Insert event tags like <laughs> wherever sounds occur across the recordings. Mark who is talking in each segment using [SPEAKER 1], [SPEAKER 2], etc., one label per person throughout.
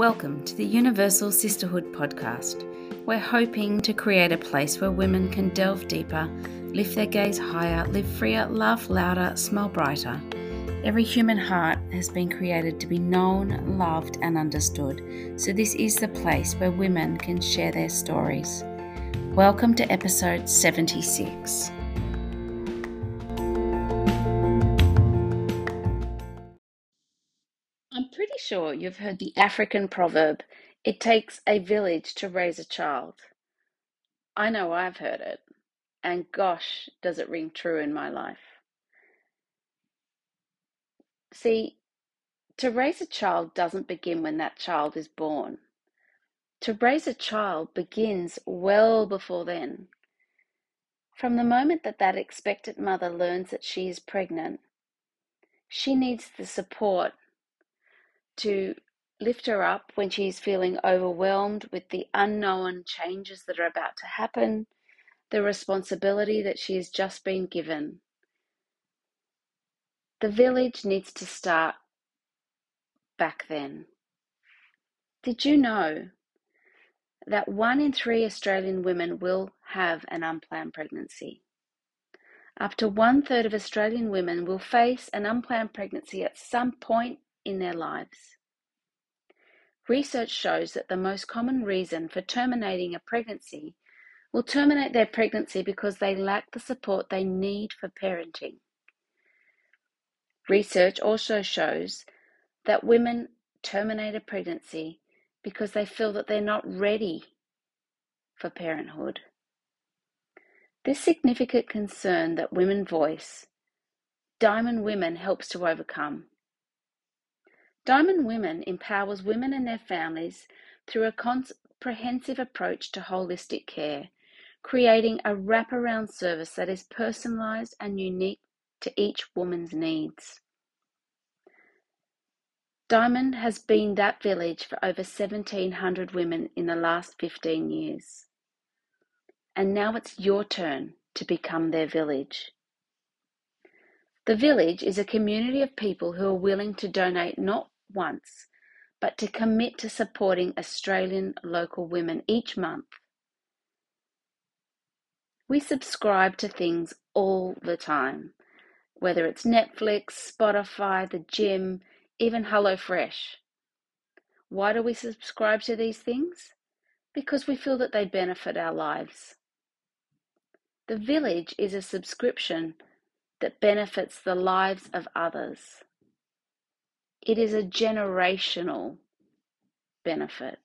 [SPEAKER 1] Welcome to the Universal Sisterhood podcast. We're hoping to create a place where women can delve deeper, lift their gaze higher, live freer, laugh louder, smile brighter. Every human heart has been created to be known, loved, and understood, so this is the place where women can share their stories. Welcome to episode 76. Sure you've heard the African proverb, it takes a village to raise a child. I know I've heard it, and gosh, does it ring true in my life. See, to raise a child doesn't begin when that child is born. To raise a child begins well before then. From the moment that that expectant mother learns that she is pregnant, she needs the support to lift her up when she's feeling overwhelmed with the unknown changes that are about to happen, the responsibility that she has just been given. The village needs to start back then. Did you know that one in three Australian women will have an unplanned pregnancy? Up to one third of Australian women will face an unplanned pregnancy at some point in their lives. Research shows that the most common reason for terminating a pregnancy will terminate their pregnancy because they lack the support they need for parenting. Research also shows that women terminate a pregnancy because they feel that they're not ready for parenthood. This significant concern that women voice, Diamond Women helps to overcome. Diamond Women empowers women and their families through a comprehensive approach to holistic care, creating a wraparound service that is personalized and unique to each woman's needs. Diamond has been that village for over 1,700 women in the last 15 years. And now it's your turn to become their village. The village is a community of people who are willing to donate not once, but to commit to supporting Australian local women each month. We subscribe to things all the time, whether it's Netflix, Spotify, the gym, even HelloFresh. Why do we subscribe to these things? Because we feel that they benefit our lives. The village is a subscription that benefits the lives of others. It is a generational benefit.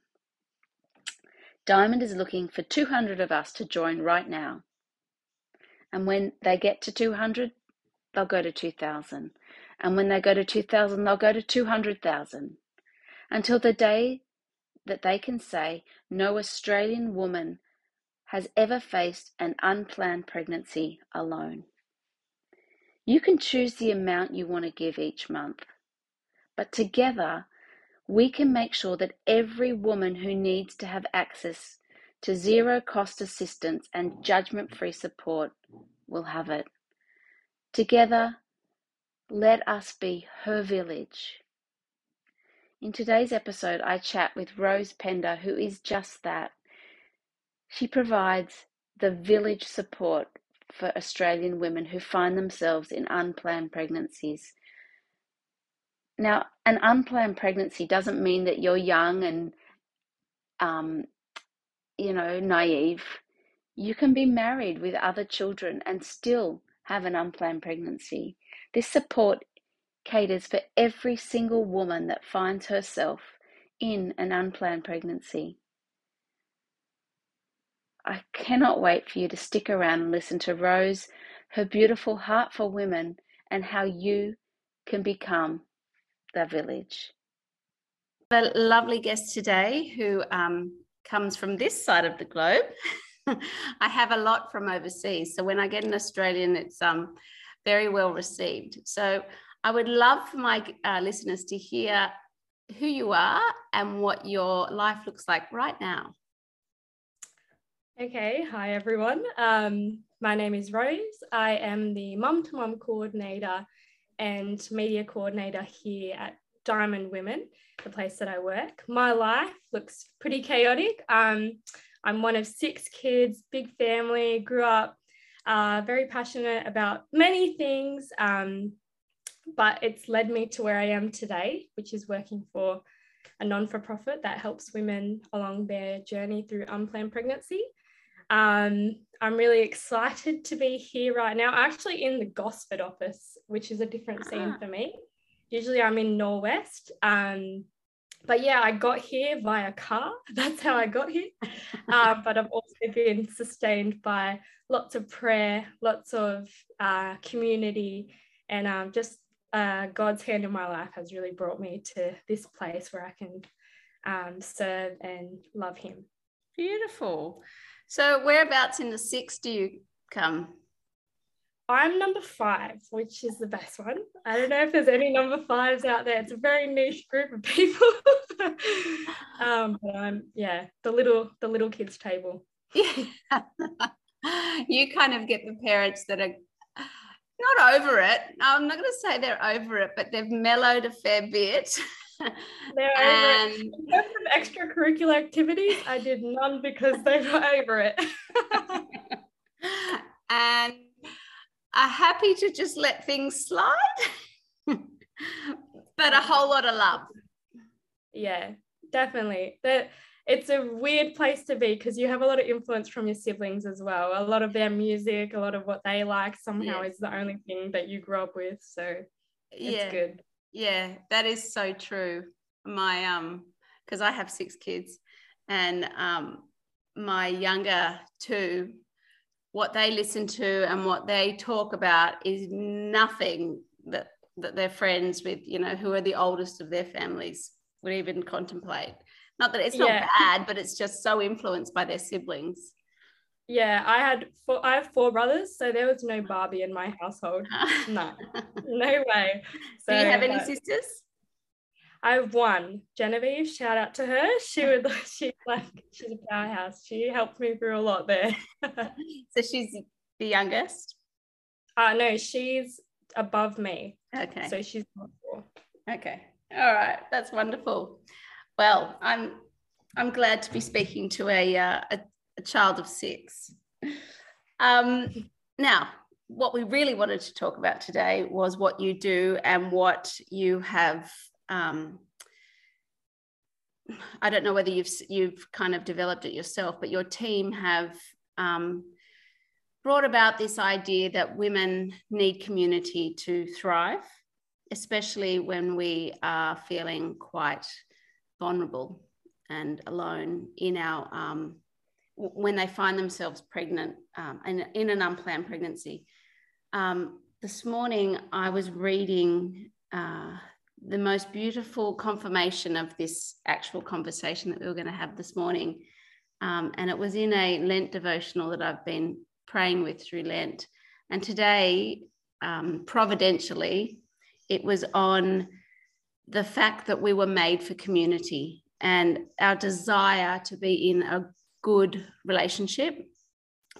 [SPEAKER 1] Diamond is looking for 200 of us to join right now. And when they get to 200, they'll go to 2,000. And when they go to 2,000, they'll go to 200,000. Until the day that they can say, no Australian woman has ever faced an unplanned pregnancy alone. You can choose the amount you want to give each month. But together, we can make sure that every woman who needs to have access to zero cost assistance and judgment free support will have it. Together, let us be her village. In today's episode, I chat with Rose Pender, who is just that. She provides the village support for Australian women who find themselves in unplanned pregnancies now, an unplanned pregnancy doesn't mean that you're young and, um, you know, naive. You can be married with other children and still have an unplanned pregnancy. This support caters for every single woman that finds herself in an unplanned pregnancy. I cannot wait for you to stick around and listen to Rose, her beautiful heart for women, and how you can become the village. A lovely guest today who um, comes from this side of the globe. <laughs> I have a lot from overseas, so when I get an Australian, it's um, very well received. So I would love for my uh, listeners to hear who you are and what your life looks like right now.
[SPEAKER 2] Okay, hi everyone. Um, my name is Rose. I am the mum to mum coordinator and media coordinator here at Diamond Women, the place that I work. My life looks pretty chaotic. Um, I'm one of six kids, big family, grew up uh, very passionate about many things, um, but it's led me to where I am today, which is working for a non for profit that helps women along their journey through unplanned pregnancy. Um, I'm really excited to be here right now. I'm Actually, in the Gosford office, which is a different scene ah. for me. Usually, I'm in Norwest. Um, but yeah, I got here via car. <laughs> That's how I got here. um, <laughs> but I've also been sustained by lots of prayer, lots of uh, community, and um, just uh, God's hand in my life has really brought me to this place where I can um, serve and love Him.
[SPEAKER 3] Beautiful. So, whereabouts in the six do you come?
[SPEAKER 2] I'm number five, which is the best one. I don't know if there's any number fives out there. It's a very niche group of people. <laughs> um, but I'm yeah, the little the little kids table. Yeah. <laughs>
[SPEAKER 3] you kind of get the parents that are not over it. I'm not going to say they're over it, but they've mellowed a fair bit. <laughs>
[SPEAKER 2] They're and... over it. Um, In terms of extracurricular activities, I did none because they were over it. <laughs>
[SPEAKER 3] and are happy to just let things slide, but a whole lot of love.
[SPEAKER 2] Yeah, definitely. That it's a weird place to be because you have a lot of influence from your siblings as well. A lot of their music, a lot of what they like somehow is the only thing that you grew up with. So it's
[SPEAKER 3] yeah.
[SPEAKER 2] good.
[SPEAKER 3] Yeah, that is so true. My um, because I have six kids, and um, my younger two what they listen to and what they talk about is nothing that that their friends with you know who are the oldest of their families would even contemplate not that it's not yeah. bad but it's just so influenced by their siblings
[SPEAKER 2] yeah i had four i have four brothers so there was no barbie in my household <laughs> no no way
[SPEAKER 3] so do you have any sisters
[SPEAKER 2] I have one, Genevieve. Shout out to her. She would <laughs> she's like she's a powerhouse. She helped me through a lot there. <laughs>
[SPEAKER 3] so she's the youngest.
[SPEAKER 2] Uh no, she's above me.
[SPEAKER 3] Okay.
[SPEAKER 2] So she's
[SPEAKER 3] Okay. All right. That's wonderful. Well, I'm I'm glad to be speaking to a uh, a, a child of six. Um, now, what we really wanted to talk about today was what you do and what you have um, I don't know whether you've you've kind of developed it yourself, but your team have um, brought about this idea that women need community to thrive, especially when we are feeling quite vulnerable and alone in our um, when they find themselves pregnant um, and in an unplanned pregnancy. Um, this morning, I was reading uh, the most beautiful confirmation of this actual conversation that we were going to have this morning. Um, and it was in a Lent devotional that I've been praying with through Lent. And today, um, providentially, it was on the fact that we were made for community and our desire to be in a good relationship,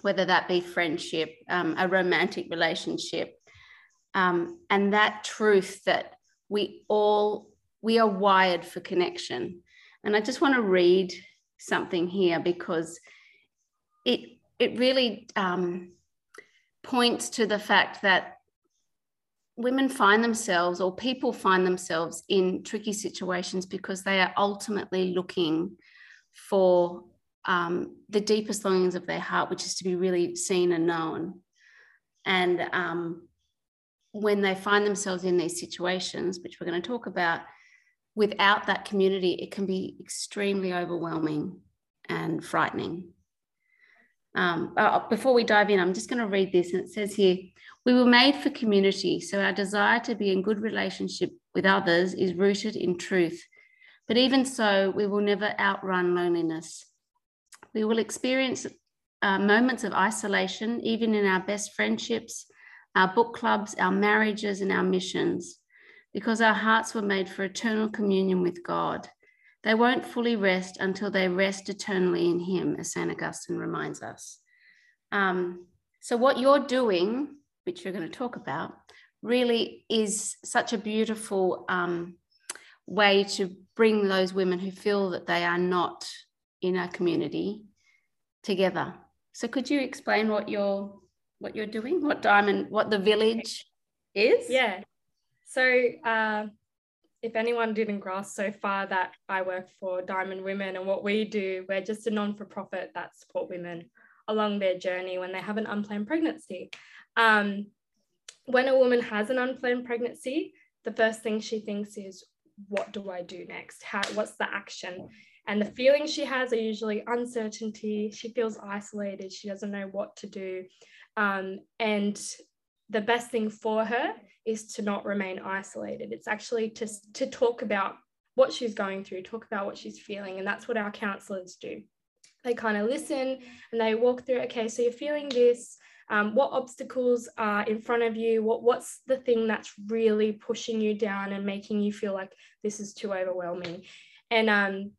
[SPEAKER 3] whether that be friendship, um, a romantic relationship, um, and that truth that we all we are wired for connection. And i just want to read something here because it it really um, points to the fact that women find themselves or people find themselves in tricky situations because they are ultimately looking for um, the deepest longings of their heart, which is to be really seen and known. And um, when they find themselves in these situations, which we're going to talk about, without that community, it can be extremely overwhelming and frightening. Um, uh, before we dive in, I'm just going to read this, and it says here We were made for community, so our desire to be in good relationship with others is rooted in truth. But even so, we will never outrun loneliness. We will experience uh, moments of isolation, even in our best friendships our book clubs, our marriages, and our missions, because our hearts were made for eternal communion with God. They won't fully rest until they rest eternally in Him, as St. Augustine reminds us. Um, so, what you're doing, which you're going to talk about, really is such a beautiful um, way to bring those women who feel that they are not in our community together. So could you explain what you're what you're doing, what Diamond, what the village is?
[SPEAKER 2] Yeah. So uh, if anyone didn't grasp so far that I work for Diamond Women and what we do, we're just a non-for-profit that support women along their journey when they have an unplanned pregnancy. Um, when a woman has an unplanned pregnancy, the first thing she thinks is, what do I do next? How, what's the action? And the feelings she has are usually uncertainty. She feels isolated. She doesn't know what to do. Um, and the best thing for her is to not remain isolated. It's actually to, to talk about what she's going through, talk about what she's feeling. And that's what our counselors do. They kind of listen and they walk through, okay, so you're feeling this. Um, what obstacles are in front of you? What, what's the thing that's really pushing you down and making you feel like this is too overwhelming? And um,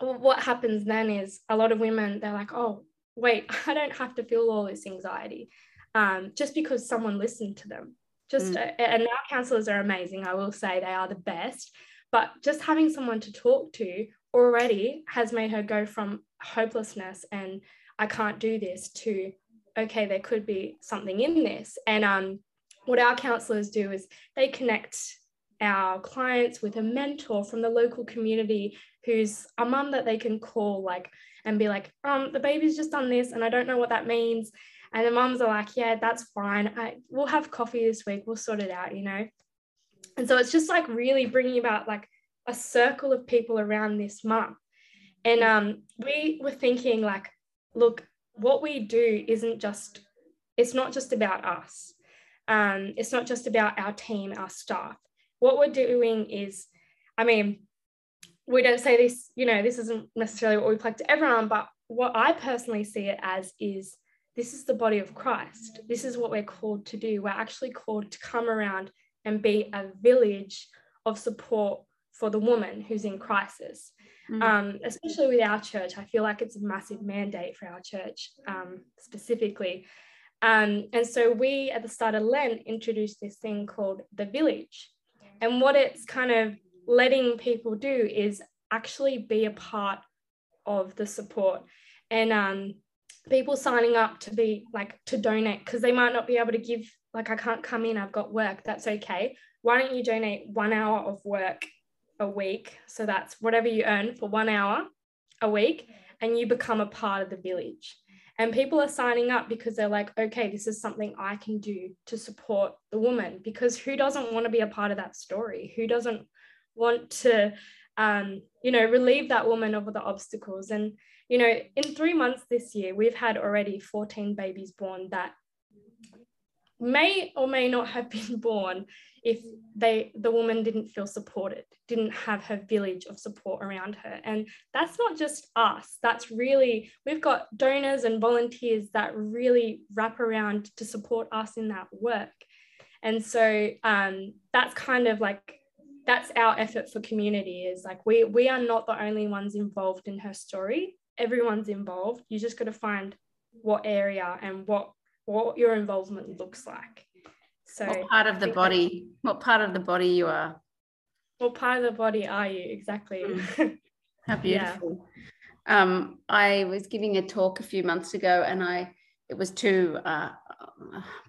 [SPEAKER 2] what happens then is a lot of women, they're like, oh, wait, <laughs> I don't have to feel all this anxiety um, just because someone listened to them. Just mm. and our counselors are amazing. I will say they are the best. But just having someone to talk to already has made her go from hopelessness and I can't do this to okay, there could be something in this. And um, what our counselors do is they connect our clients with a mentor from the local community who's a mum that they can call like and be like um the baby's just done this and i don't know what that means. And the mums are like yeah that's fine. I, we'll have coffee this week. We'll sort it out you know? And so it's just like really bringing about like a circle of people around this mum. And um we were thinking like look what we do isn't just it's not just about us. Um, it's not just about our team our staff what we're doing is i mean we don't say this, you know, this isn't necessarily what we plug to everyone, but what I personally see it as is this is the body of Christ. This is what we're called to do. We're actually called to come around and be a village of support for the woman who's in crisis. Mm. Um, especially with our church, I feel like it's a massive mandate for our church um, specifically. Um, and so we at the start of Lent introduced this thing called the village. And what it's kind of letting people do is actually be a part of the support. And um, people signing up to be like to donate because they might not be able to give like i can't come in i've got work that's okay. Why don't you donate one hour of work a week? So that's whatever you earn for one hour a week and you become a part of the village and people are signing up because they're like okay this is something i can do to support the woman. Because who doesn't want to be a part of that story? Who doesn't want to um, you know relieve that woman of the obstacles? And you know in three months this year we've had already 14 babies born that may or may not have been <laughs> born if they the woman didn't feel supported didn't have her village of support around her. And that's not just us. That's really we've got donors and volunteers that really wrap around to support us in that work. And so um, that's kind of like that's our effort for community is like we we are not the only ones involved in her story. Everyone's involved. You just got to find what area and what what your involvement looks like. So
[SPEAKER 3] what part of the body what part of the body you are?
[SPEAKER 2] What part of the body are you? Exactly. Mm. <laughs>
[SPEAKER 3] how beautiful. Yeah. um i was giving a talk a few months ago and i it was to uh,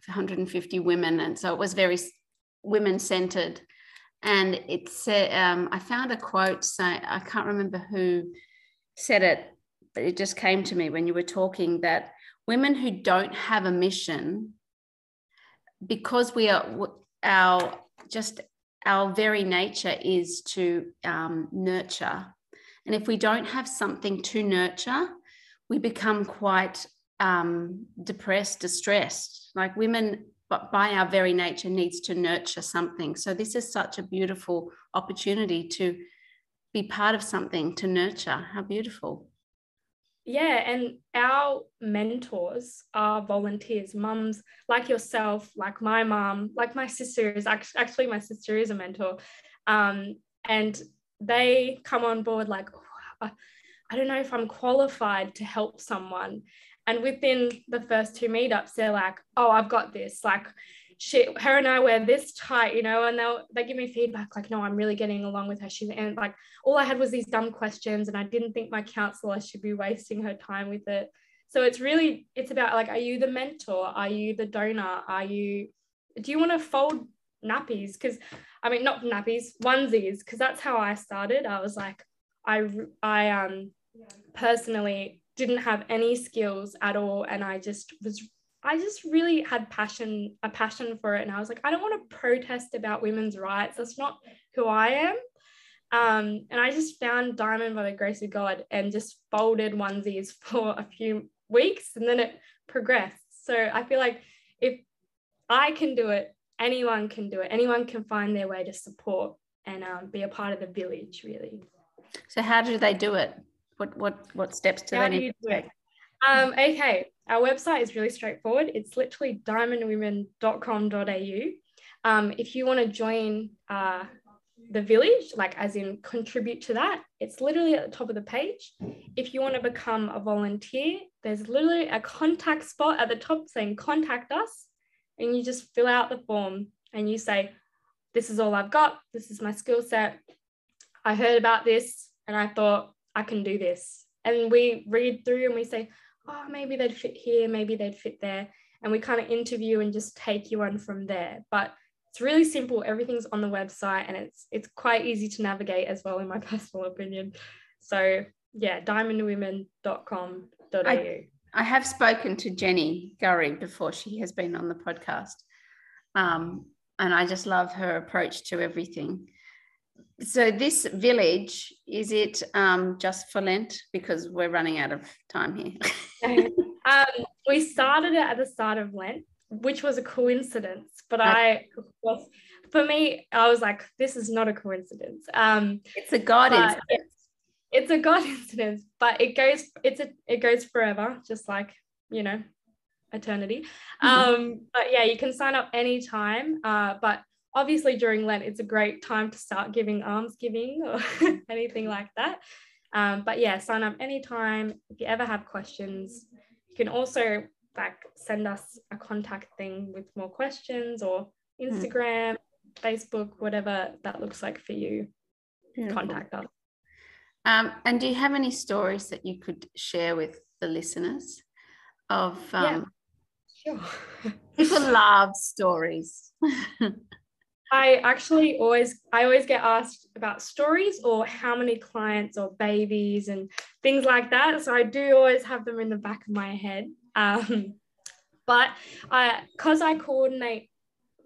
[SPEAKER 3] 150 women and so it was very women centered and it said um, i found a quote saying i can't remember who said it but it just came to me when you were talking that women who don't have a mission because we are our just our very nature is to um, nurture and if we don't have something to nurture we become quite um, depressed distressed like women but by our very nature needs to nurture something. So this is such a beautiful opportunity to be part of something to nurture. How beautiful.
[SPEAKER 2] Yeah, and our mentors are volunteers, mums like yourself, like my mom, like my sister is actually, actually my sister is a mentor. Um, and they come on board like, oh, I don't know if I'm qualified to help someone. And within the first two meetups, they're like, oh, I've got this. Like, she, her and I wear this tight, you know, and they'll they give me feedback like, no, I'm really getting along with her. She's and like all I had was these dumb questions, and I didn't think my counselor should be wasting her time with it. So it's really it's about like, are you the mentor? Are you the donor? Are you do you want to fold nappies? Because I mean, not nappies, onesies, because that's how I started. I was like, I I um personally didn't have any skills at all, and I just was I just really had passion, a passion for it. And I was like, I don't want to protest about women's rights. That's not who I am. Um, and I just found Diamond by the grace of God and just folded onesies <laughs> for a few weeks and then it progressed. So I feel like if I can do it, anyone can do it. Anyone can find their way to support and um, be a part of the village, really.
[SPEAKER 3] So how do they do it? What what what steps do how they need to take?
[SPEAKER 2] Um, okay, our website is really straightforward. It's literally diamondwomen.com.au. Um, if you want to join uh, the village, like as in contribute to that, it's literally at the top of the page. If you want to become a volunteer, there's literally a contact spot at the top saying contact us, and you just fill out the form and you say, This is all I've got, this is my skill set. I heard about this and I thought I can do this. And we read through and we say, oh, maybe they'd fit here, maybe they'd fit there. And we kind of interview and just take you on from there. But it's really simple. Everything's on the website and it's it's quite easy to navigate as well, in my <laughs> personal opinion. So yeah, diamondwomen.com.au.
[SPEAKER 3] I, I have spoken to Jenny Gurry before. She has been on the podcast. Um, and I just love her approach to everything so this village is it um, just for lent? Because we're running out of time
[SPEAKER 2] here. <laughs> Um, we started it at the start of lent which was a coincidence but i was for me i was like this is not a coincidence. Um,
[SPEAKER 3] it's a god incident.
[SPEAKER 2] it's, it's a god <laughs> incident but it goes it's a it goes forever just like you know eternity. Mm-hmm. um but yeah you can sign up anytime uh but obviously during Lent, it's a great time to start giving almsgiving <laughs> or anything like that. Um, but yeah, sign up anytime. If you ever have questions, you can also like send us a contact thing with more questions or hmm. Instagram, mm. Facebook, whatever that looks like for you. Beautiful. Contact us.
[SPEAKER 3] Um, and do you have any stories that you could share with the listeners of um,
[SPEAKER 2] yeah. Sure. <laughs>
[SPEAKER 3] people love stories. <laughs>
[SPEAKER 2] I actually always I always get asked about stories or how many clients or babies and things like that. So I do always have them in the back of my head. Um, but I because I coordinate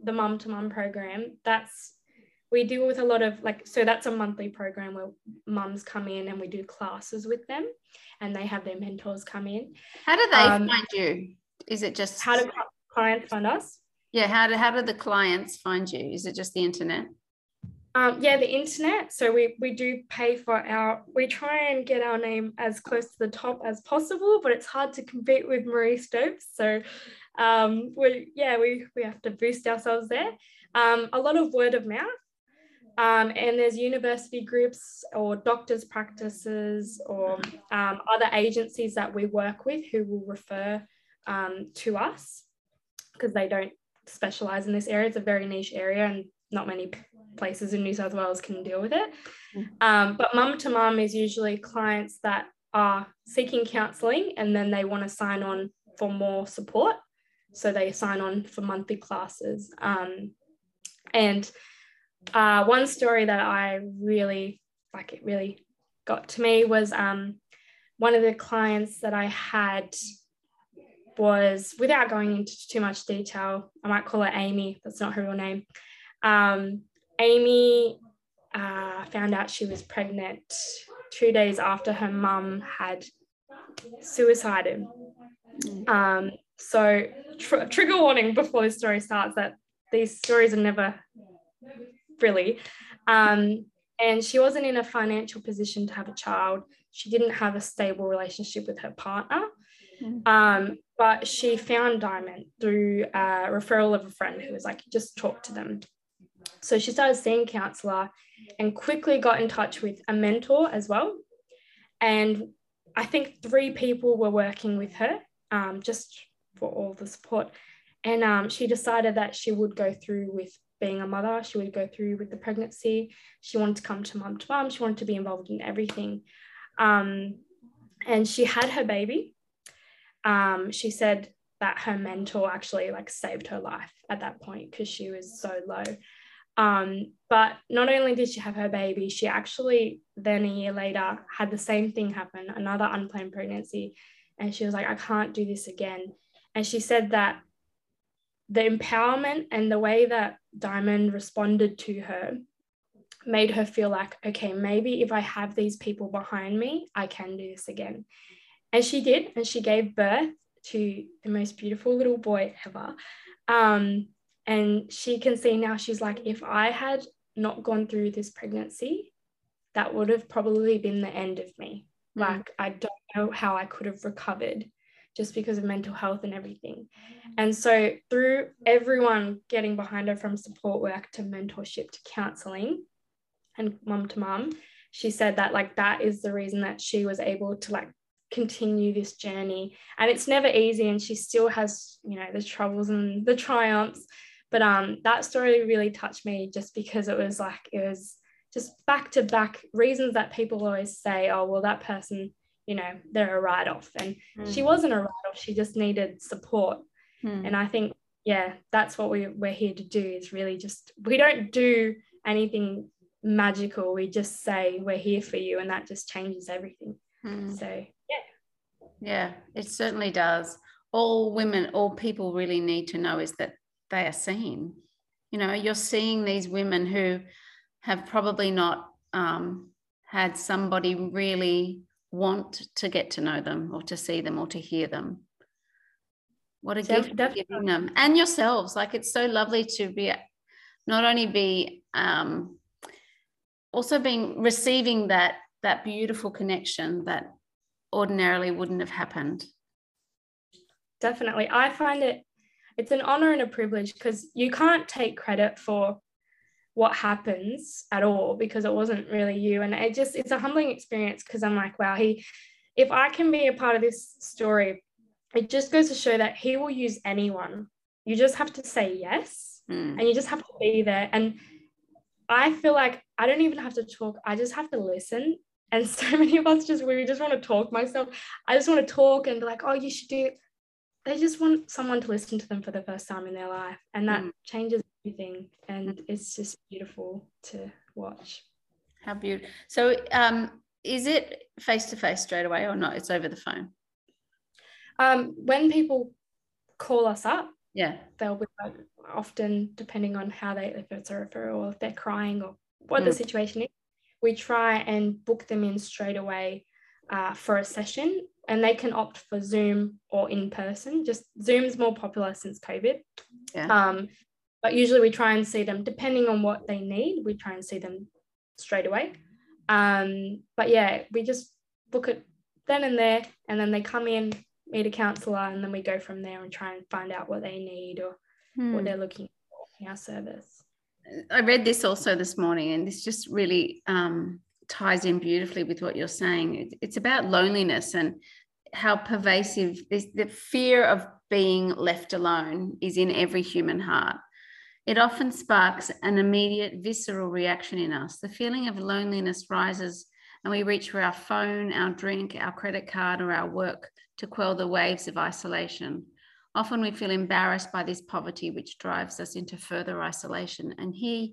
[SPEAKER 2] the mum to mum program, that's we deal with a lot of like so that's a monthly program where mums come in and we do classes with them and they have their mentors come in.
[SPEAKER 3] How do they um, find you? Is it just
[SPEAKER 2] how do clients find us?
[SPEAKER 3] Yeah, how do how do the clients find you? Is it just the internet?
[SPEAKER 2] Um, yeah, the internet. So we we do pay for our. We try and get our name as close to the top as possible, but it's hard to compete with Marie Stopes. So, um, we yeah we we have to boost ourselves there. Um, a lot of word of mouth. Um, and there's university groups or doctors' practices or um, other agencies that we work with who will refer um, to us because they don't specialize in this area. It's a very niche area and not many places in New South Wales can deal with it. Mm. Um, but mum to mum is usually clients that are seeking counselling and then they want to sign on for more support. So they sign on for monthly classes. Um, and uh, one story that I really like, it really got to me was um, one of the clients that I had was without going into too much detail, I might call her Amy. That's not her real name. Um, Amy uh, found out she was pregnant two days after her mum had suicided. Um, so, tr- trigger warning before this story starts that these stories are never really. Um, and she wasn't in a financial position to have a child. She didn't have a stable relationship with her partner. Mm. Um, but she found Diamond through a referral of a friend who was like, just talk to them. So she started seeing counselor and quickly got in touch with a mentor as well. And I think three people were working with her um, just for all the support. And um, she decided that she would go through with being a mother. She would go through with the pregnancy. She wanted to come to mum to mum. She wanted to be involved in everything. Um, and she had her baby. Um, she said that her mentor actually like saved her life at that point because she was so low. Um, but not only did she have her baby, she actually then a year later had the same thing happen, another unplanned pregnancy. And she was like, I can't do this again. And she said that the empowerment and the way that Diamond responded to her made her feel like, okay, maybe if I have these people behind me, I can do this again. And she did, and she gave birth to the most beautiful little boy ever. Um, and she can see now, she's like, if I had not gone through this pregnancy, that would have probably been the end of me. Mm. Like, I don't know how I could have recovered just because of mental health and everything. And so, through everyone getting behind her from support work to mentorship to counseling and mum to mum, she said that, like, that is the reason that she was able to, like, continue this journey. And it's never easy, and she still has, you know, the troubles and the triumphs. But um, that story really touched me just because it was like, it was just back to back reasons that people always say, oh, well, that person you know they're a write-off and mm. she wasn't a write-off she just needed support mm. and i think yeah that's what we, we're here to do is really just we don't do anything magical we just say we're here for you and that just changes everything mm. so yeah
[SPEAKER 3] it certainly does all women all people really need to know is that they are seen you know you're seeing these women who have probably not um, had somebody really want to get to know them or to see them or to hear them. What a gift definitely. giving them and yourselves. Like it's so lovely to be not only be um, also being receiving that that beautiful connection that ordinarily wouldn't have happened.
[SPEAKER 2] Definitely. I find it it's an honor and a privilege because you can't take credit for what happens at all because it wasn't really you and it just it's a humbling experience because i'm like wow he if i can be a part of this story it just goes to show that he will use anyone you just have to say yes mm. and you just have to be there and i feel like i don't even have to talk i just have to listen and <laughs> so many of us just we just want to talk myself i just want to talk and be like oh you should do it. they just want someone to listen to them for the first time in their life and that mm. changes everything and it's just beautiful to watch
[SPEAKER 3] how beautiful so um is it face to face straight away or not it's over the phone
[SPEAKER 2] um when people call us up
[SPEAKER 3] yeah
[SPEAKER 2] they'll be like, often depending on how they if it's a referral or if they're crying or what mm. the situation is we try and book them in straight away uh, for a session and they can opt for zoom or in person just zoom's more popular since covid yeah. um, but usually we try and see them depending on what they need we try and see them straight away um, but yeah we just book it then and there and then they come in meet a counselor and then we go from there and try and find out what they need or hmm. what they're looking for in our service
[SPEAKER 3] i read this also this morning and this just really um, ties in beautifully with what you're saying it's about loneliness and how pervasive this, the fear of being left alone is in every human heart it often sparks an immediate visceral reaction in us. The feeling of loneliness rises, and we reach for our phone, our drink, our credit card, or our work to quell the waves of isolation. Often we feel embarrassed by this poverty, which drives us into further isolation. And here,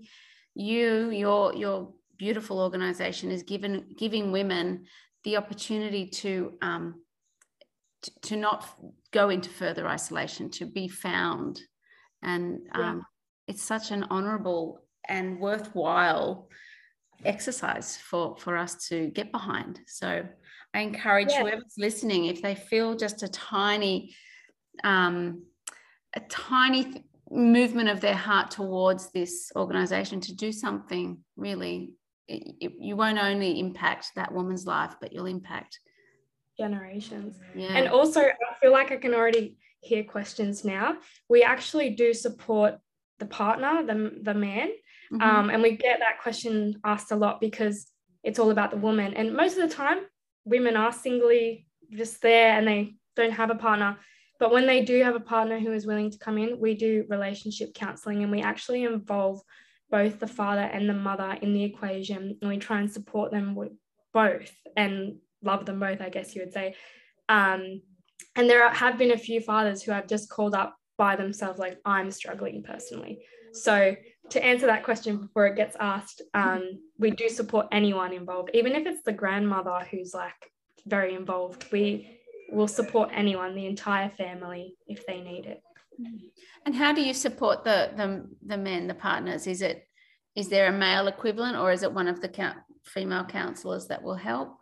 [SPEAKER 3] you, your, your beautiful organization is given, giving women the opportunity to, um, to, to not go into further isolation, to be found and um, it's such an honorable and worthwhile exercise for for us to get behind so i encourage yeah. whoever's listening if they feel just a tiny um a tiny th- movement of their heart towards this organization to do something really it, it, you won't only impact that woman's life but you'll impact
[SPEAKER 2] generations yeah. and also i feel like i can already hear questions now we actually do support the partner, the, the man. Mm-hmm. Um, and we get that question asked a lot because it's all about the woman. And most of the time, women are singly just there and they don't have a partner. But when they do have a partner who is willing to come in, we do relationship counseling and we actually involve both the father and the mother in the equation and we try and support them with both and love them both, I guess you would say. Um, and there have been a few fathers who have just called up by themselves, like, I'm struggling personally. So, to answer that question before it gets asked, um, we do support anyone involved, even if it's the grandmother who's like very involved. We will support anyone, the entire family, if they need it.
[SPEAKER 3] And how do you support the the, the men, the partners? Is it is there a male equivalent, or is it one of the count, female counselors that will help?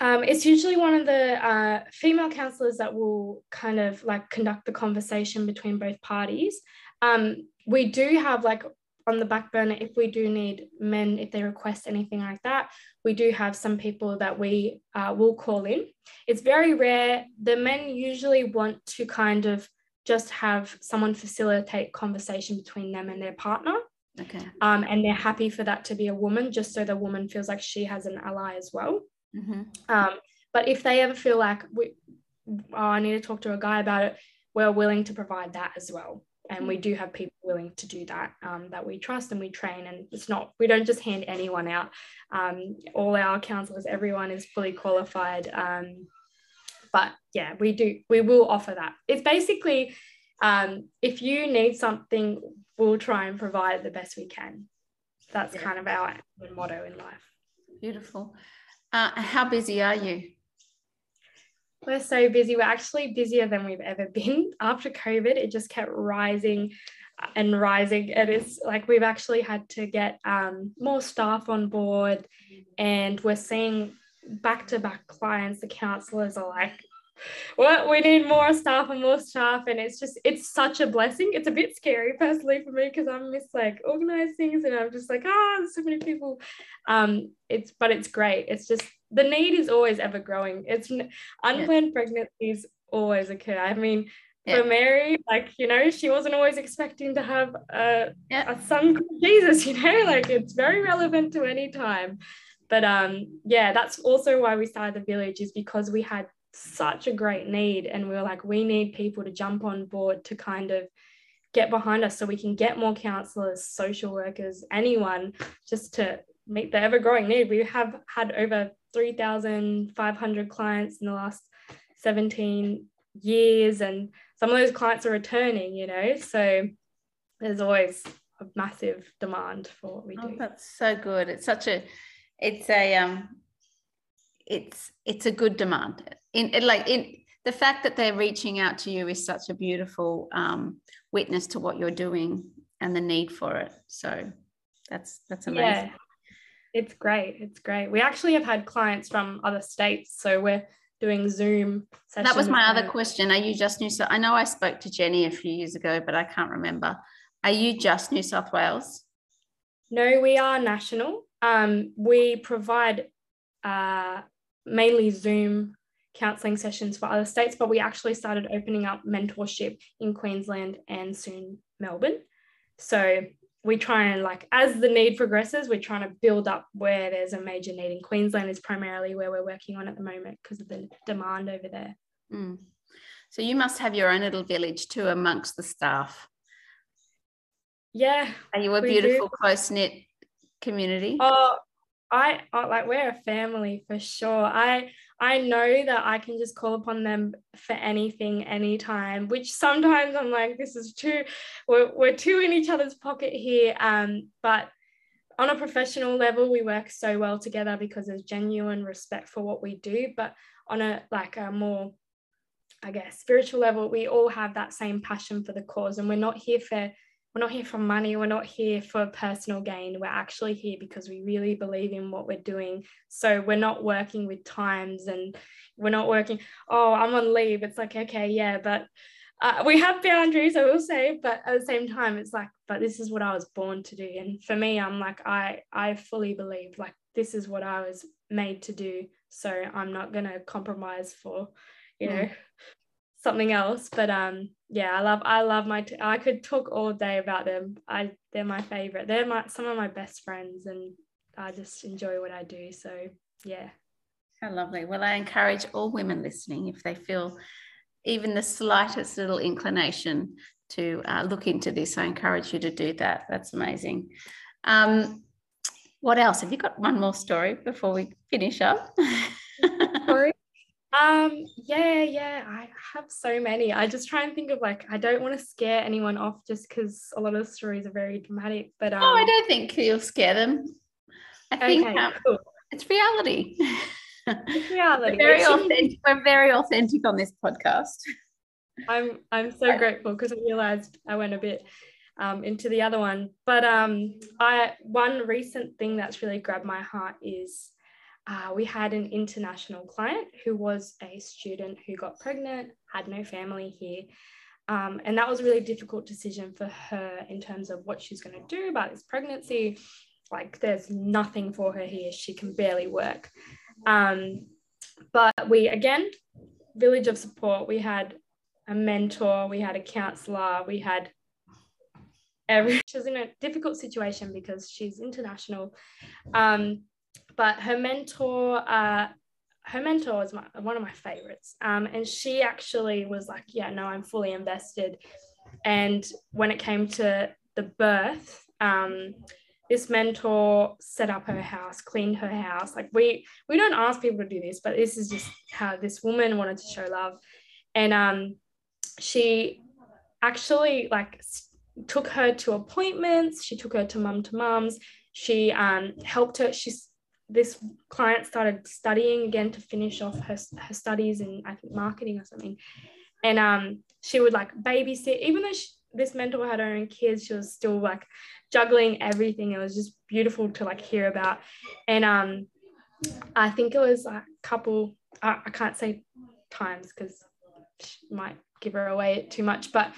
[SPEAKER 2] Um, it's usually one of the uh, female counselors that will kind of like conduct the conversation between both parties. Um, we do have like on the back burner if we do need men if they request anything like that. We do have some people that we uh, will call in. It's very rare. The men usually want to kind of just have someone facilitate conversation between them and their partner.
[SPEAKER 3] Okay.
[SPEAKER 2] Um, and they're happy for that to be a woman just so the woman feels like she has an ally as well.
[SPEAKER 3] Mm-hmm.
[SPEAKER 2] um, but if they ever feel like we, oh, i need to talk to a guy about it we're willing to provide that as well and we do have people willing to do that um, that we trust and we train and it's not we don't just hand anyone out. Um, all our counselors everyone is fully qualified um, but yeah we do we will offer that. It's basically um, if you need something we'll try and provide the best we can. That's yeah. kind of our motto in life.
[SPEAKER 3] Beautiful. Uh, how busy are you
[SPEAKER 2] we're so busy. We're actually busier than we've ever been. <laughs> After COVID, it just kept rising and rising. And it's like we've actually had to get um, more staff on board, and we're seeing back to back clients. The counselors are like, well, we need more staff and more staff. And it's just, it's such a blessing. It's a bit scary personally for me because I'm miss like organize things and I'm just like, ah, oh, so many people. Um, it's, but it's great. It's just the need is always ever growing. It's unplanned yeah. pregnancies always occur. I mean, yeah. for Mary, like you know, she wasn't always expecting to have a, yeah. a son Jesus. <laughs> You know, like it's very relevant to any time. But um, yeah, that's also why we started the village is because we had such a great need, and we were like, we need people to jump on board to kind of get behind us so we can get more counselors, social workers, anyone just to meet the ever growing need. We have had over 3,500 clients in the last 17 years, and some of those clients are returning, you know. So there's always a massive demand for what we oh, do.
[SPEAKER 3] That's so good. It's such a, it's a, um, it's it's a good demand. In it, like in the fact that they're reaching out to you is such a beautiful um, witness to what you're doing and the need for it. So that's that's amazing. Yeah.
[SPEAKER 2] It's great. It's great. We actually have had clients from other states. So we're doing Zoom
[SPEAKER 3] sessions. That was my other question. Are you just New South? I know I spoke to Jenny a few years ago, but I can't remember. Are you just New South Wales?
[SPEAKER 2] No, we are national. Um, we provide uh, mainly Zoom counselling sessions for other states, but we actually started opening up mentorship in Queensland and soon Melbourne. So we try and like as the need progresses we're trying to build up where there's a major need. In queensland is primarily where we're working on at the moment because of the demand over there.
[SPEAKER 3] Mm. so you must have your own little village too amongst the staff.
[SPEAKER 2] Yeah
[SPEAKER 3] are you a beautiful close-knit community.
[SPEAKER 2] Oh I, I like we're a family for sure. I I know that I can just call upon them for anything, anytime, which sometimes I'm like, this is too, we're, we're too in each other's pocket here. Um, but on a professional level, we work so well together because there's genuine respect for what we do. But on a like a more, I guess, spiritual level, we all have that same passion for the cause. And we're not here for we're not here for money. We're not here for personal gain. We're actually here because we really believe in what we're doing. So we're not working with times and we're not working oh i'm on leave. It's like okay yeah but uh, we have boundaries i will say but at the same time it's like but this is what i was born to do. And for me i'm like i i fully believe like this is what i was made to do. So i'm not going to compromise for you know. mm something else but um yeah i love i love my t- I could talk all day about them i they're my favorite they're my some of my best friends and i just enjoy what i do so yeah
[SPEAKER 3] how lovely well i encourage all women listening if they feel even the slightest little inclination to uh, look into this, I encourage you to do that. That's amazing. Um, what else? Have you got one more story before we finish up? <laughs>
[SPEAKER 2] Story? Um, yeah, yeah, I have so many. I just try and think of like I don't want to scare anyone off just because a lot of the stories are very dramatic. But um,
[SPEAKER 3] oh, I don't think you'll scare them. I think
[SPEAKER 2] okay,
[SPEAKER 3] um,
[SPEAKER 2] cool.
[SPEAKER 3] it's reality.
[SPEAKER 2] It's <laughs> reality.
[SPEAKER 3] We're very authentic. We're very authentic on this podcast.
[SPEAKER 2] I'm I'm so grateful because I realized I went a bit um, into the other one. But um, I one recent thing that's really grabbed my heart is uh, we had an international client who was a student who got pregnant, had no family here. Um, and that was a really difficult decision for her in terms of what she's going to do about this pregnancy. Like, there's nothing for her here. She can barely work. Um, but we, again, village of support, we had a mentor, we had a counselor, we had every she was in a difficult situation because she's international. Um, but her mentor, uh, her mentor was my, one of my favorites. Um, and she actually was like, yeah, no, I'm fully invested. And when it came to the birth, um, this mentor set up her house, cleaned her house. Like we we don't ask people to do this, but this is just how this woman wanted to show love. And um, she actually like took her to appointments. She took her to mum to mums. She um, helped her. She's this client started studying again to finish off her, her studies in I think marketing or something. And um, she would like babysit, even though she, this mentor had her own kids, she was still like juggling everything. It was just beautiful to like hear about. And um, I think it was a couple, I, I can't say times because might give her away too much, but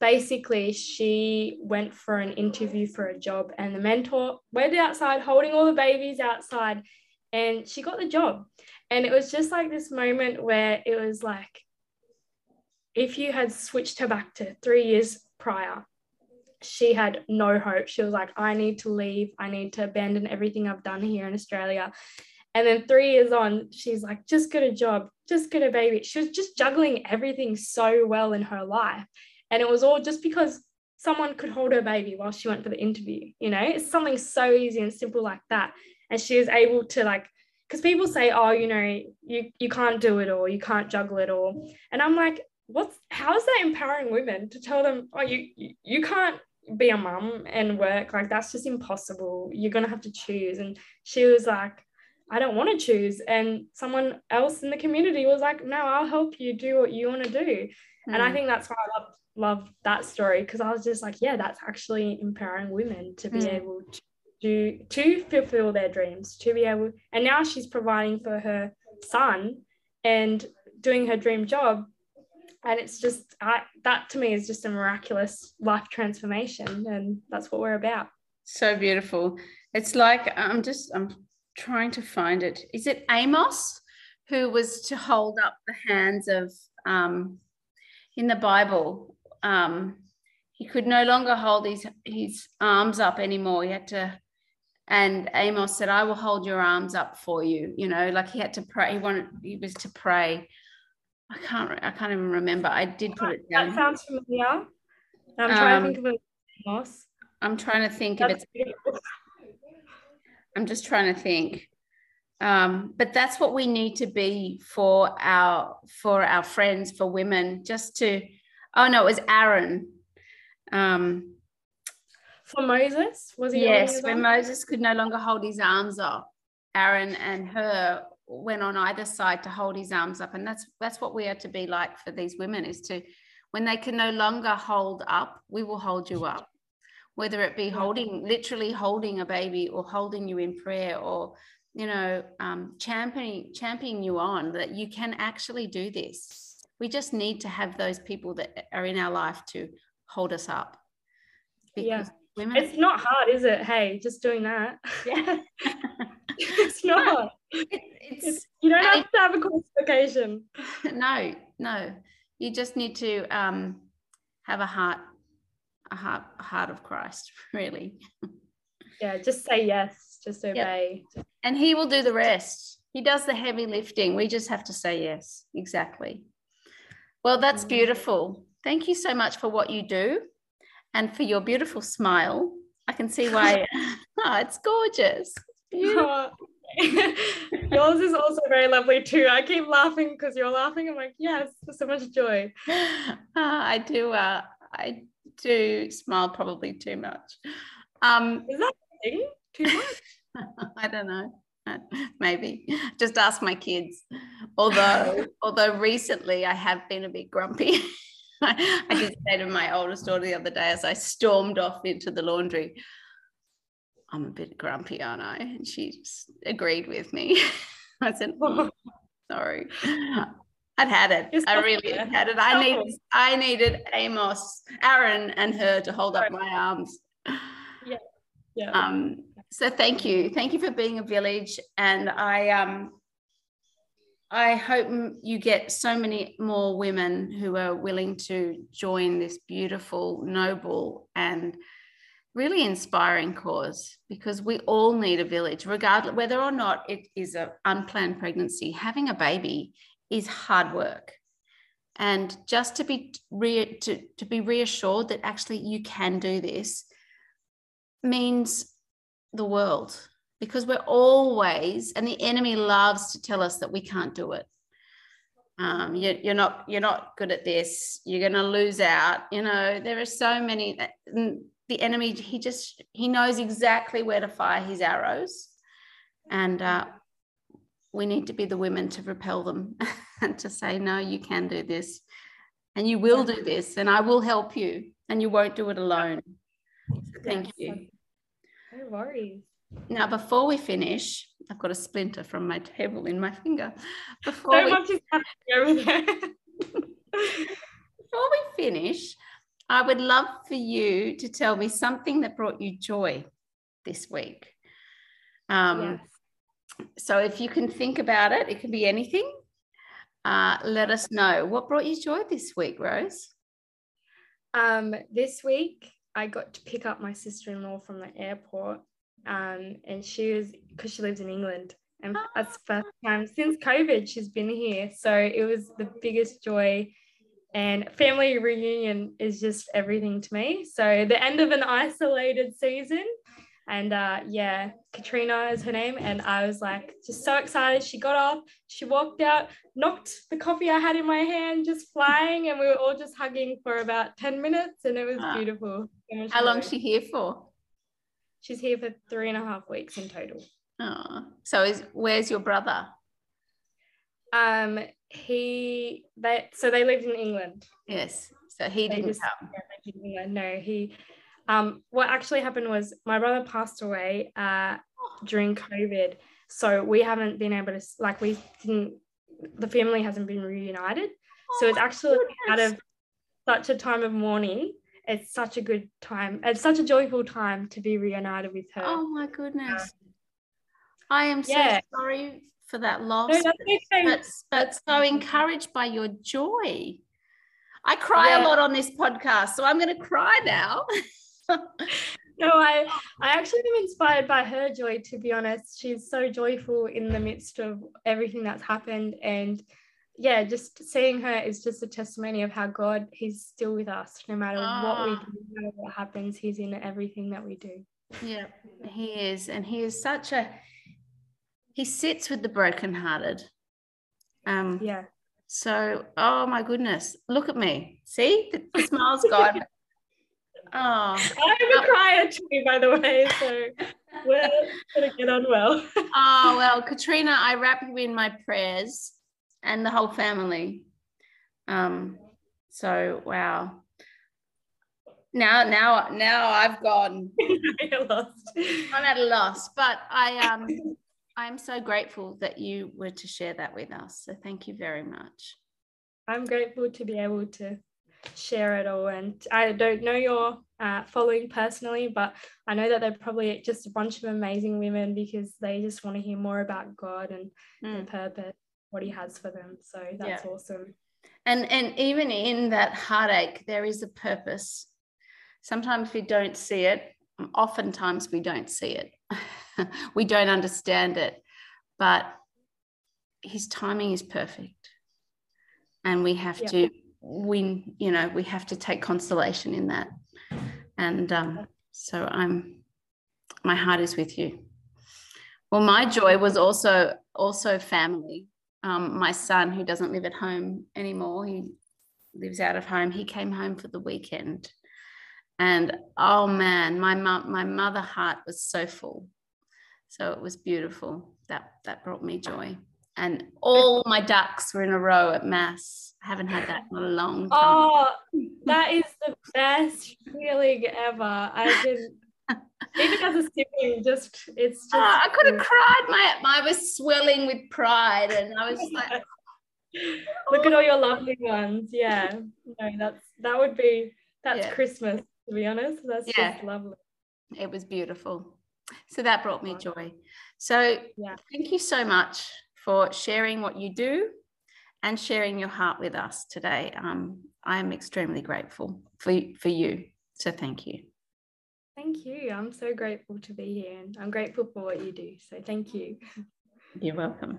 [SPEAKER 2] basically she went for an interview for a job and the mentor went outside holding all the babies outside and she got the job. And it was just like this moment where it was like, if you had switched her back to three years prior, she had no hope. She was like, I need to leave. I need to abandon everything I've done here in Australia. And then three years on, she's like, just get a job, just get a baby. She was just juggling everything so well in her life. And it was all just because someone could hold her baby while she went for the interview. You know, it's something so easy and simple like that. And she was able to like, because people say, oh, you know, you you can't do it or you can't juggle it all. And I'm like, what's how is that empowering women to tell them, oh, you you, can't be a mum and work like that's just impossible. You're gonna have to choose. And she was like, I don't want to choose. And someone else in the community was like, no, I'll help you do what you want to do. And I
[SPEAKER 3] Mm.
[SPEAKER 2] think that's why I love love that story because I was just like, yeah, that's actually empowering women to be
[SPEAKER 3] Mm.
[SPEAKER 2] able to do to fulfill their dreams, to be able and now she's providing for her son and doing her dream job. And it's just I that to me is just a miraculous life transformation. And that's what we're about.
[SPEAKER 3] So beautiful. It's like I'm just I'm trying to find it. Is it Amos who was to hold up the hands of um in the Bible? Um he could no longer hold his his arms up anymore. He had to and Amos said, I will hold your arms up for you. You know, like he had to pray. He wanted he was to pray. I can't I can't even remember. I did put it down.
[SPEAKER 2] That sounds familiar. I'm trying
[SPEAKER 3] Um,
[SPEAKER 2] to think of it. Moss.
[SPEAKER 3] I'm trying to think if
[SPEAKER 2] That's
[SPEAKER 3] it's
[SPEAKER 2] beautiful.
[SPEAKER 3] I'm just trying to think. Um, but that's what we need to be for our for our friends, for women, just to oh no, it was Aaron. Um,
[SPEAKER 2] For Moses, was he
[SPEAKER 3] yes, when
[SPEAKER 2] arm?
[SPEAKER 3] Moses could no longer hold his arms up, Aaron and Hur went on either side to hold his arms up. And that's that's what we are to be like for these women is to when they can no longer hold up, we will hold you up. Whether it be holding, literally holding a baby or holding you in prayer or you know, um, championing championing you on that you can actually do this. We just need to have those people that are in our life to hold us up.
[SPEAKER 2] Yeah.
[SPEAKER 3] Women,
[SPEAKER 2] It's not hard, is it? Hey, just doing that.
[SPEAKER 3] yeah. <laughs> <laughs>
[SPEAKER 2] it's not.
[SPEAKER 3] It-
[SPEAKER 2] It's,
[SPEAKER 3] it's
[SPEAKER 2] you don't have to have a qualification. <laughs>
[SPEAKER 3] no, no. You just need to um, have a heart, a heart, a heart of Christ, really,
[SPEAKER 2] Yeah, just say yes, just obey.
[SPEAKER 3] and He will do the rest. He does the heavy lifting. We just have to say yes. Exactly. Well, that's
[SPEAKER 2] Mm.
[SPEAKER 3] beautiful. Thank you so much for what you do and for your beautiful smile. I can see why. oh, <laughs> <laughs> it's gorgeous. Beautiful. <laughs>
[SPEAKER 2] Yours is also very lovely too. I keep laughing because you're laughing. I'm like, yes, there's so much joy.
[SPEAKER 3] Uh, I do. Uh, I do smile probably too much. Um,
[SPEAKER 2] Is that thing? Too much?
[SPEAKER 3] I don't know. <laughs> Maybe just ask my kids. Although, <laughs> although recently I have been a bit grumpy. <laughs> I did say to my oldest daughter the other day as I stormed off into the laundry, "I'm a bit grumpy, aren't I?" And she just agreed with me. I said, "Oh, "Sorry." I'd had it.
[SPEAKER 2] It's
[SPEAKER 3] I really had it. I needed, I needed Amos, Aaron, and Hur to hold up my arms.
[SPEAKER 2] Yeah.
[SPEAKER 3] Um, so thank you, thank you for being a village, and I um, I hope you get so many more women who are willing to join this beautiful, noble, and really inspiring cause because we all need a village, regardless whether or not it is an unplanned pregnancy. Having a baby is hard work. And just to be re- to, to be reassured that actually you can do this means the world because we're always and the enemy loves to tell us that we can't do it. Um, you, you're not you're not good at this. You're going to lose out. You know there are so many the enemy he just he knows exactly where to fire his arrows. And uh, we need to be the women to repel them <laughs> and to say no you can do this. And you will do this. And i will help you. And you won't do it alone. Thank you
[SPEAKER 2] worries.
[SPEAKER 3] now, before we finish, I've got a splinter from my table in my finger. Before,
[SPEAKER 2] So
[SPEAKER 3] we,
[SPEAKER 2] much is happening over there. <laughs>
[SPEAKER 3] before we finish, I would love for you to tell me something that brought you joy this week. Um,
[SPEAKER 2] yes.
[SPEAKER 3] So, if you can think about it, it can be anything. Uh, let us know what brought you joy this week, Rose.
[SPEAKER 2] Um, this week I got to pick up my sister-in-law from the airport. Um, and she was because she lives in England. And that's the first time since COVID she's been here. So it was the biggest joy. And family reunion is just everything to me. So the end of an isolated season. And uh, yeah, Katrina is her name. And I was like, just so excited. She got off, she walked out, knocked the coffee I had in my hand just flying. And we were all just hugging for about 10 minutes. And it was
[SPEAKER 3] Ah.
[SPEAKER 2] beautiful. So
[SPEAKER 3] How long is she here for?
[SPEAKER 2] She's here for three and a half weeks in total.
[SPEAKER 3] Oh, so is where's your brother?
[SPEAKER 2] Um, he they so they lived in England.
[SPEAKER 3] Yes, so he
[SPEAKER 2] They
[SPEAKER 3] didn't
[SPEAKER 2] just-
[SPEAKER 3] come.
[SPEAKER 2] Yeah, they lived in England. No, he. Um, what actually happened was my brother passed away uh, during COVID, so we haven't been able to like we didn't. The family hasn't been reunited, so
[SPEAKER 3] Oh
[SPEAKER 2] it's
[SPEAKER 3] my
[SPEAKER 2] actually out of such a time of mourning. It's such a good time. It's such a joyful time to be reunited with her.
[SPEAKER 3] Oh my goodness. Um, I am so
[SPEAKER 2] Yeah.
[SPEAKER 3] sorry for that loss.
[SPEAKER 2] no, okay.
[SPEAKER 3] but, but so encouraged by your joy. I cry a lot on this podcast, so I'm going to cry now. <laughs>
[SPEAKER 2] No, I I actually am inspired by her joy, to be honest. She's so joyful in the midst of everything that's happened. And yeah, just seeing her is just a testimony of how God, He's still with us no matter what we
[SPEAKER 3] Ah.
[SPEAKER 2] do, no matter what happens, He's in everything that we do.
[SPEAKER 3] yeah, he is, and he is such a. He sits with the brokenhearted. Um.
[SPEAKER 2] Yeah.
[SPEAKER 3] So, oh my goodness, look at me. See, the, the smile's gone. <laughs> Oh,
[SPEAKER 2] I'm a crier too, by the way, so we're gonna get on well.
[SPEAKER 3] oh <laughs> well, Katrina, I wrap you in my prayers and the whole family. Um, so wow. Now, now, now I've gone. <laughs>
[SPEAKER 2] You're lost.
[SPEAKER 3] I'm at a loss, but I um, I'm so grateful that you were to share that with us. So thank you very much.
[SPEAKER 2] I'm grateful to be able to share it all. And I don't know your uh, following personally, but I know that they're probably just a bunch of amazing women because they just want to hear more about God and
[SPEAKER 3] Mm.
[SPEAKER 2] purpose, what He has for them. So that's
[SPEAKER 3] Yeah.
[SPEAKER 2] awesome.
[SPEAKER 3] And and even in that heartache, there is a purpose. Sometimes we don't see it. Oftentimes we don't see it. <laughs> we don't understand it. But his timing is perfect. And we have
[SPEAKER 2] Yeah.
[SPEAKER 3] to we you know we have to take consolation in that and um, so i'm my heart is with you well my joy was also also family um, my son who doesn't live at home anymore he lives out of home. He came home for the weekend. And oh man my mom my mother heart was so full. So it was beautiful. That that brought me joy. And all my ducks were in a row at mass. I haven't had that in a long time.
[SPEAKER 2] Oh that is the best feeling ever. I can even as a sibling just it's just
[SPEAKER 3] oh, i could have cried. My, my i was swelling with pride and i was like <laughs>
[SPEAKER 2] look at all your lovely ones. Yeah. No that's that would be that's
[SPEAKER 3] Yeah.
[SPEAKER 2] christmas to be honest. That's
[SPEAKER 3] Yeah.
[SPEAKER 2] just lovely.
[SPEAKER 3] It was beautiful. So that brought me joy. So
[SPEAKER 2] Yeah.
[SPEAKER 3] thank you so much for sharing what you do and sharing your heart with us today. Um, i am extremely grateful for, for you. So thank you
[SPEAKER 2] Thank you. I'm so grateful to be here and I'm grateful for what you do. So thank you.
[SPEAKER 3] You're welcome.